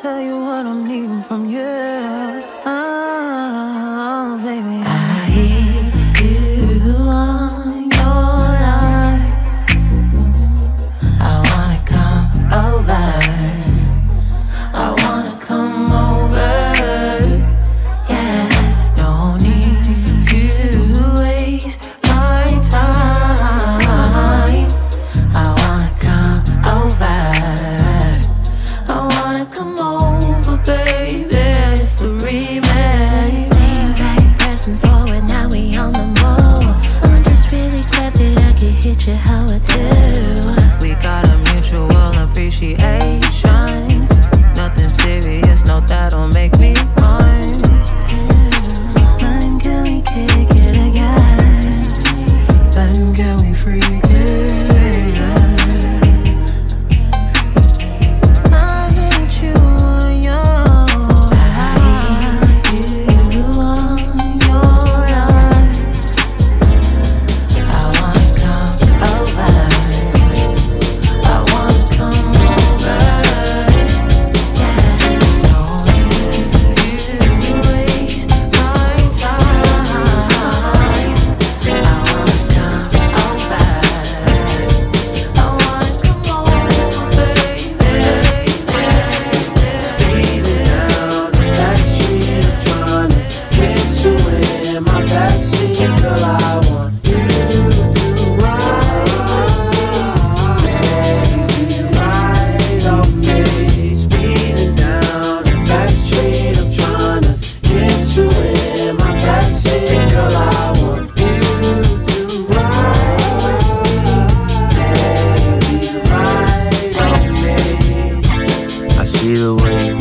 tell you what I'm needing from you. your heart.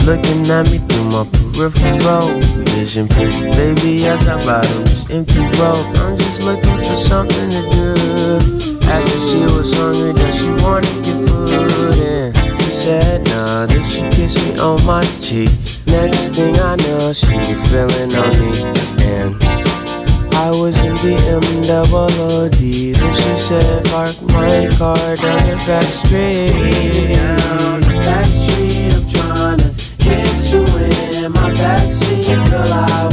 Looking at me through my peripheral vision, baby, as I ride this empty road. I'm just looking for something to do. After she was hungry, that she wanted your food, and she said nah. Then she kissed me on my cheek. Next thing I know, she was feeling on me, and I was in the M W O D. Then she said, park my car down the back street. Down the back street. Let's see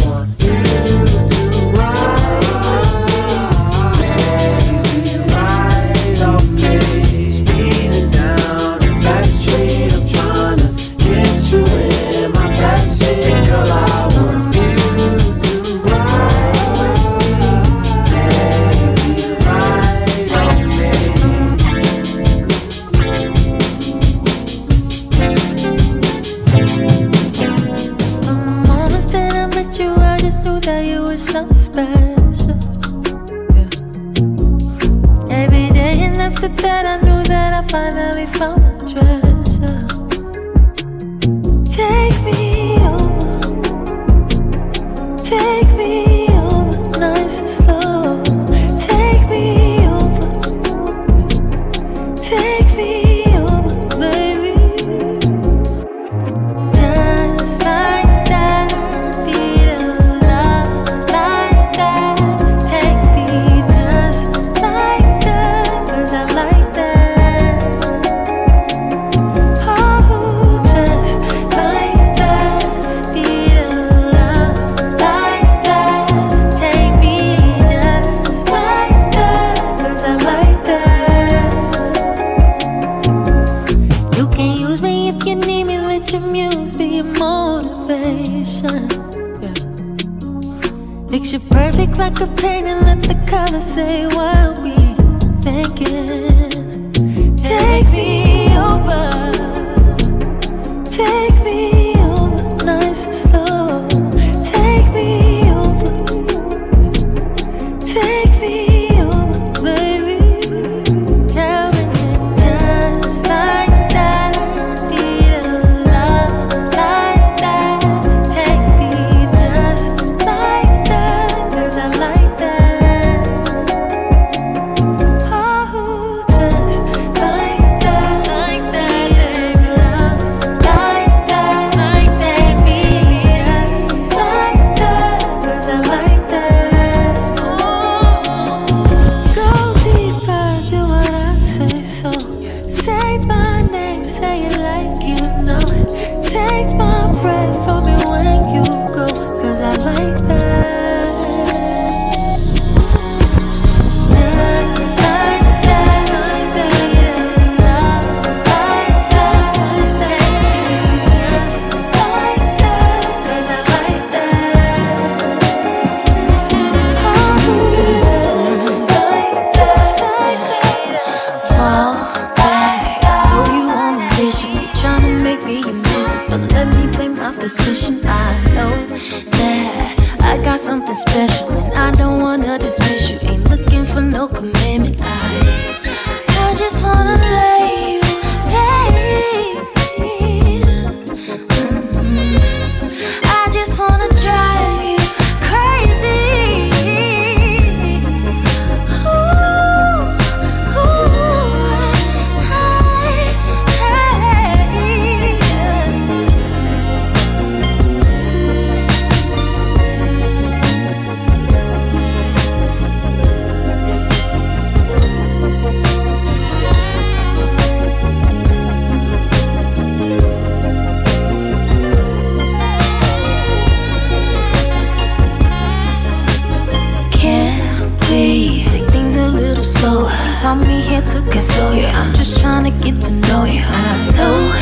I know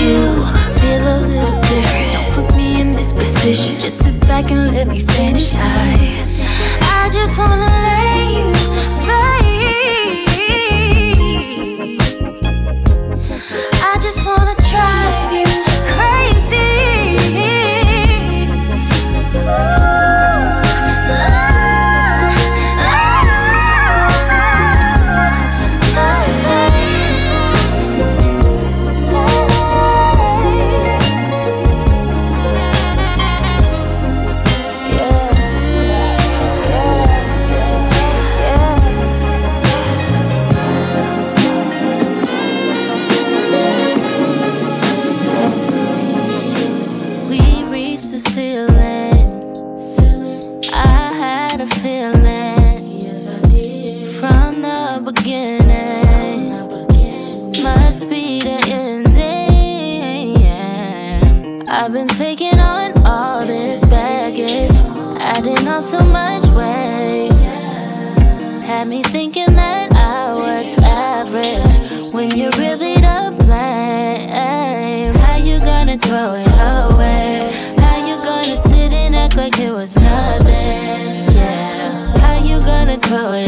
you feel a little different. Don't put me in this position. Just sit back and let me finish. I, I just wanna you. I just wanna. power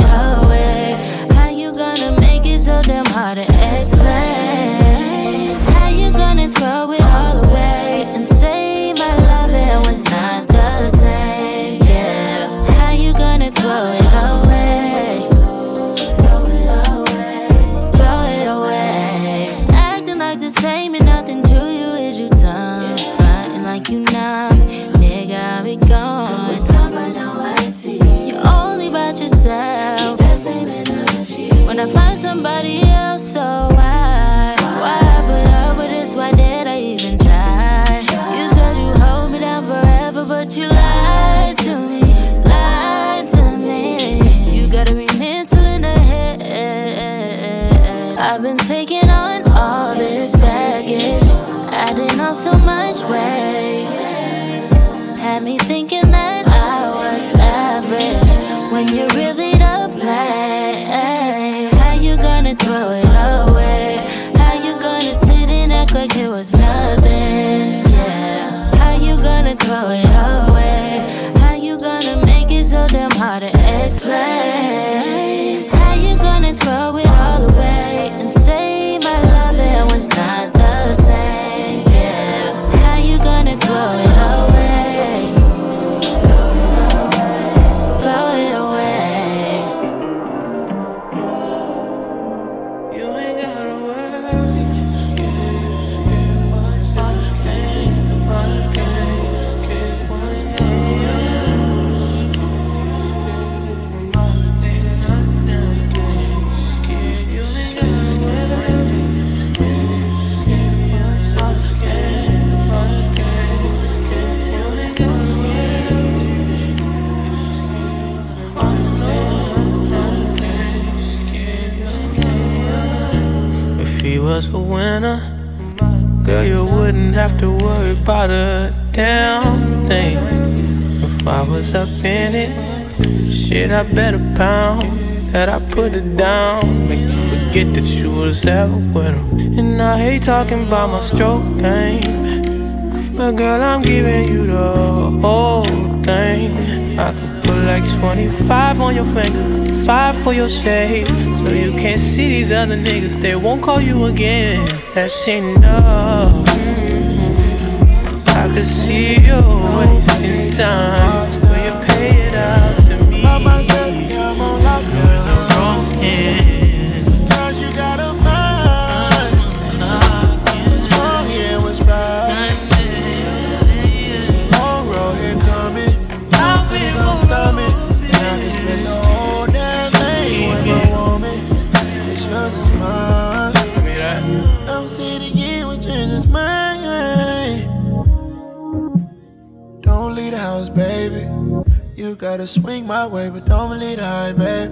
I find somebody else, so why? Why I put up with this? Why did I even try? You said you hold me down forever, but you lied to me, lied to me. You gotta be mental in the head. I've been taking on all this baggage, adding on so much weight. Had me thinking that I was average when you really. through it. Wouldn't have to worry about a damn thing. If I was up in it, shit, I bet a pound that I put it down. Make you forget that you was ever with him. And I hate talking about my stroke game. But girl, I'm giving you the whole thing. I could put like 25 on your finger, five for your shade. So you can't see these other niggas, they won't call you again. That's enough. Could see you wasting time. Gotta swing my way, but don't believe the hype, babe.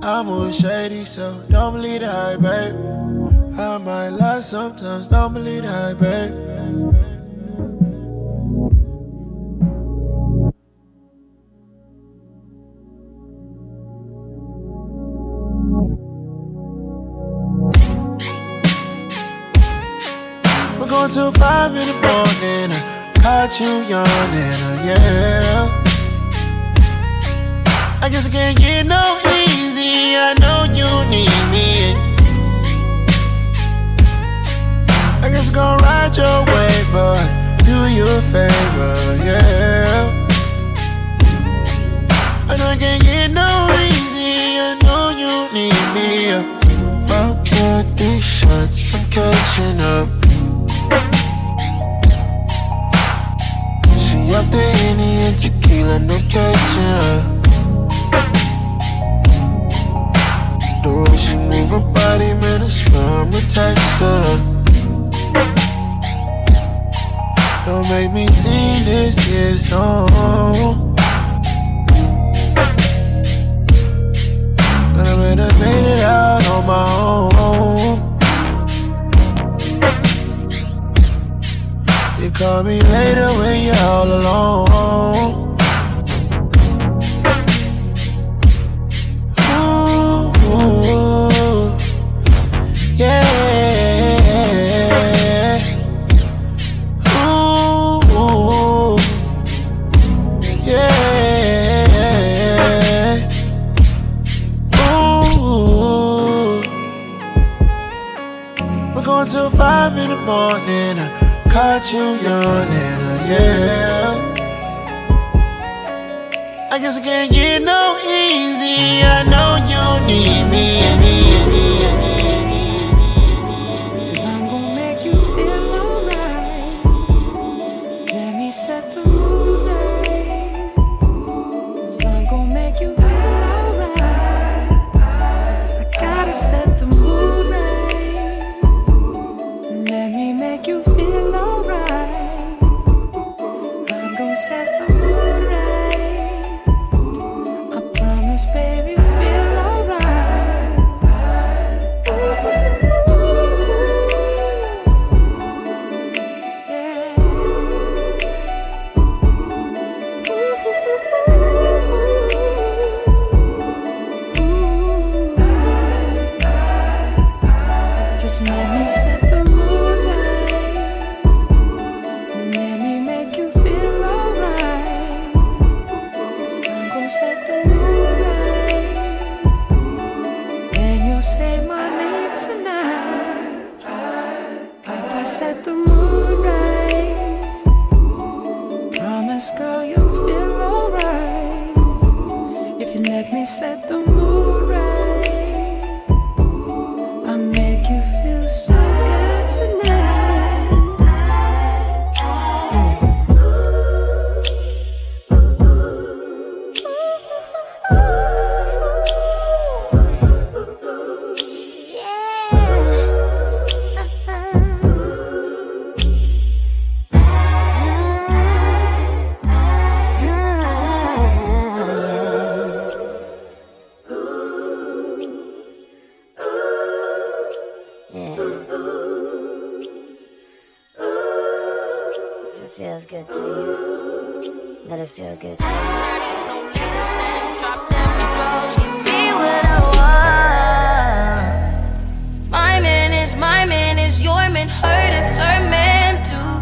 I'm always shady, so don't believe the hype, babe. I might lie sometimes, don't believe the hype, babe. We're going till five in the morning. I caught you yawning, uh, yeah. I guess I can't get no easy. I know you need me. I guess I'm gonna ride your wave, but do you a favor, yeah. I know I can't get no easy. I know you need me. About to these shots, I'm catching up. She up the tequila, no catching up. The way she move her body, man, I swear I'm her. Don't make me see this here Going till five in the morning. I caught you yawning, uh, yeah. I guess I can't get no easy. I know you need me. Good to you. Let it feel good to you. What I want. My man is my man is your man. Hurt is her man too.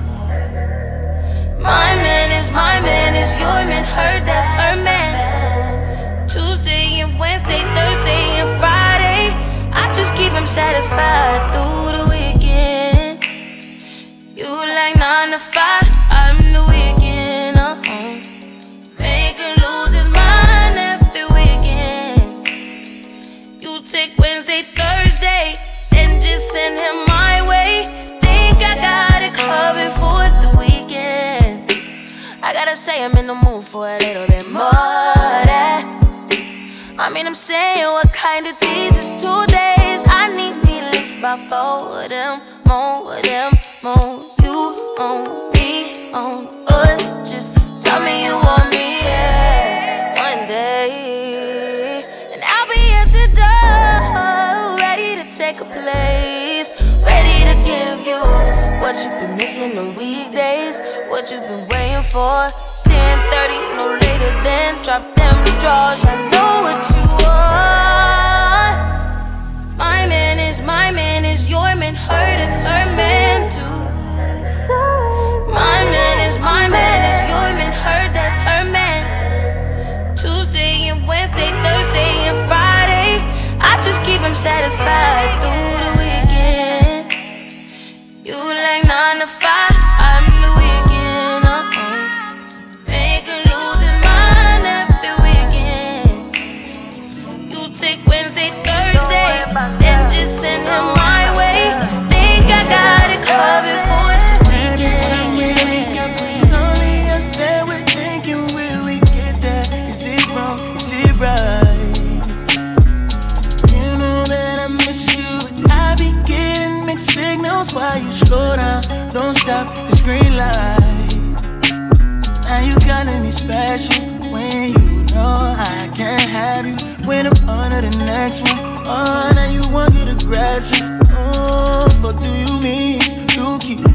My man is my man is your man. Hurt that's her man. Tuesday and Wednesday, Thursday and Friday. I just keep him satisfied through of them, more them, more. You on me, on us. Just tell me you want me, yeah. One day, and I'll be at your door, ready to take a place, ready to give you what you've been missing on weekdays, what you've been waiting for. 10:30, no later than drop them drawers. I know what you want. Is my man is your man. Hurt is her man too. My man is my man is your man. Hurt that's her man. Tuesday and Wednesday, Thursday and Friday. I just keep him satisfied through the weekend. You like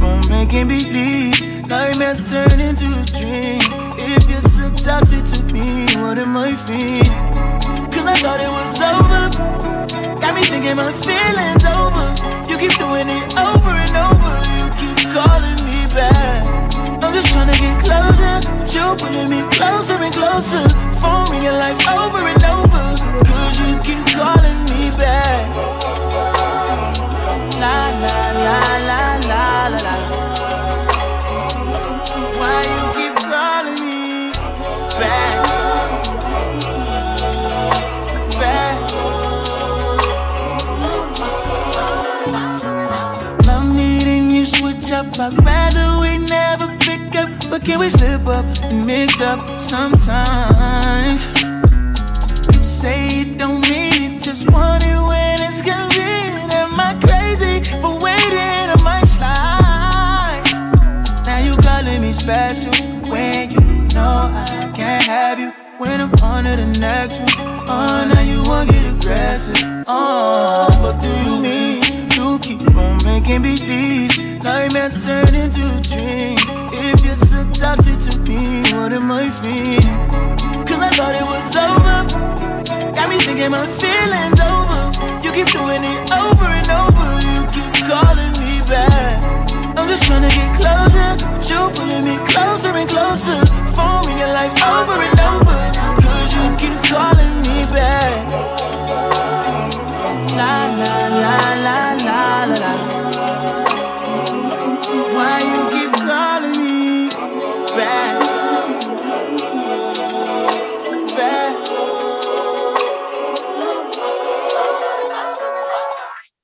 on making believe nightmares turn into a dream. If you're so toxic to me, what am I feeling? Cause I thought it was over. Got me thinking my feelings over. You keep doing it over and over. You keep calling me back. I'm just trying to get closer, but you pulling me closer and closer. Phone ringing like over and over. Cause you keep calling me back. La la la la la la. Why you keep calling me back? Back. Love needing you switch up. I'd rather we never pick up. But can we slip up and mix up sometimes? You say it don't mean it, just want it when on to the next one, oh, now you wanna get aggressive. Oh, what do you mean? You keep on making me believe nightmares turn into a dream. If you're so toxic to me, what am I feeling? Cause I thought it was over. Got me thinking my feelings over. You keep doing it over and over. You keep calling me back. I'm just trying to get closer, but you pulling me closer and closer. la la la.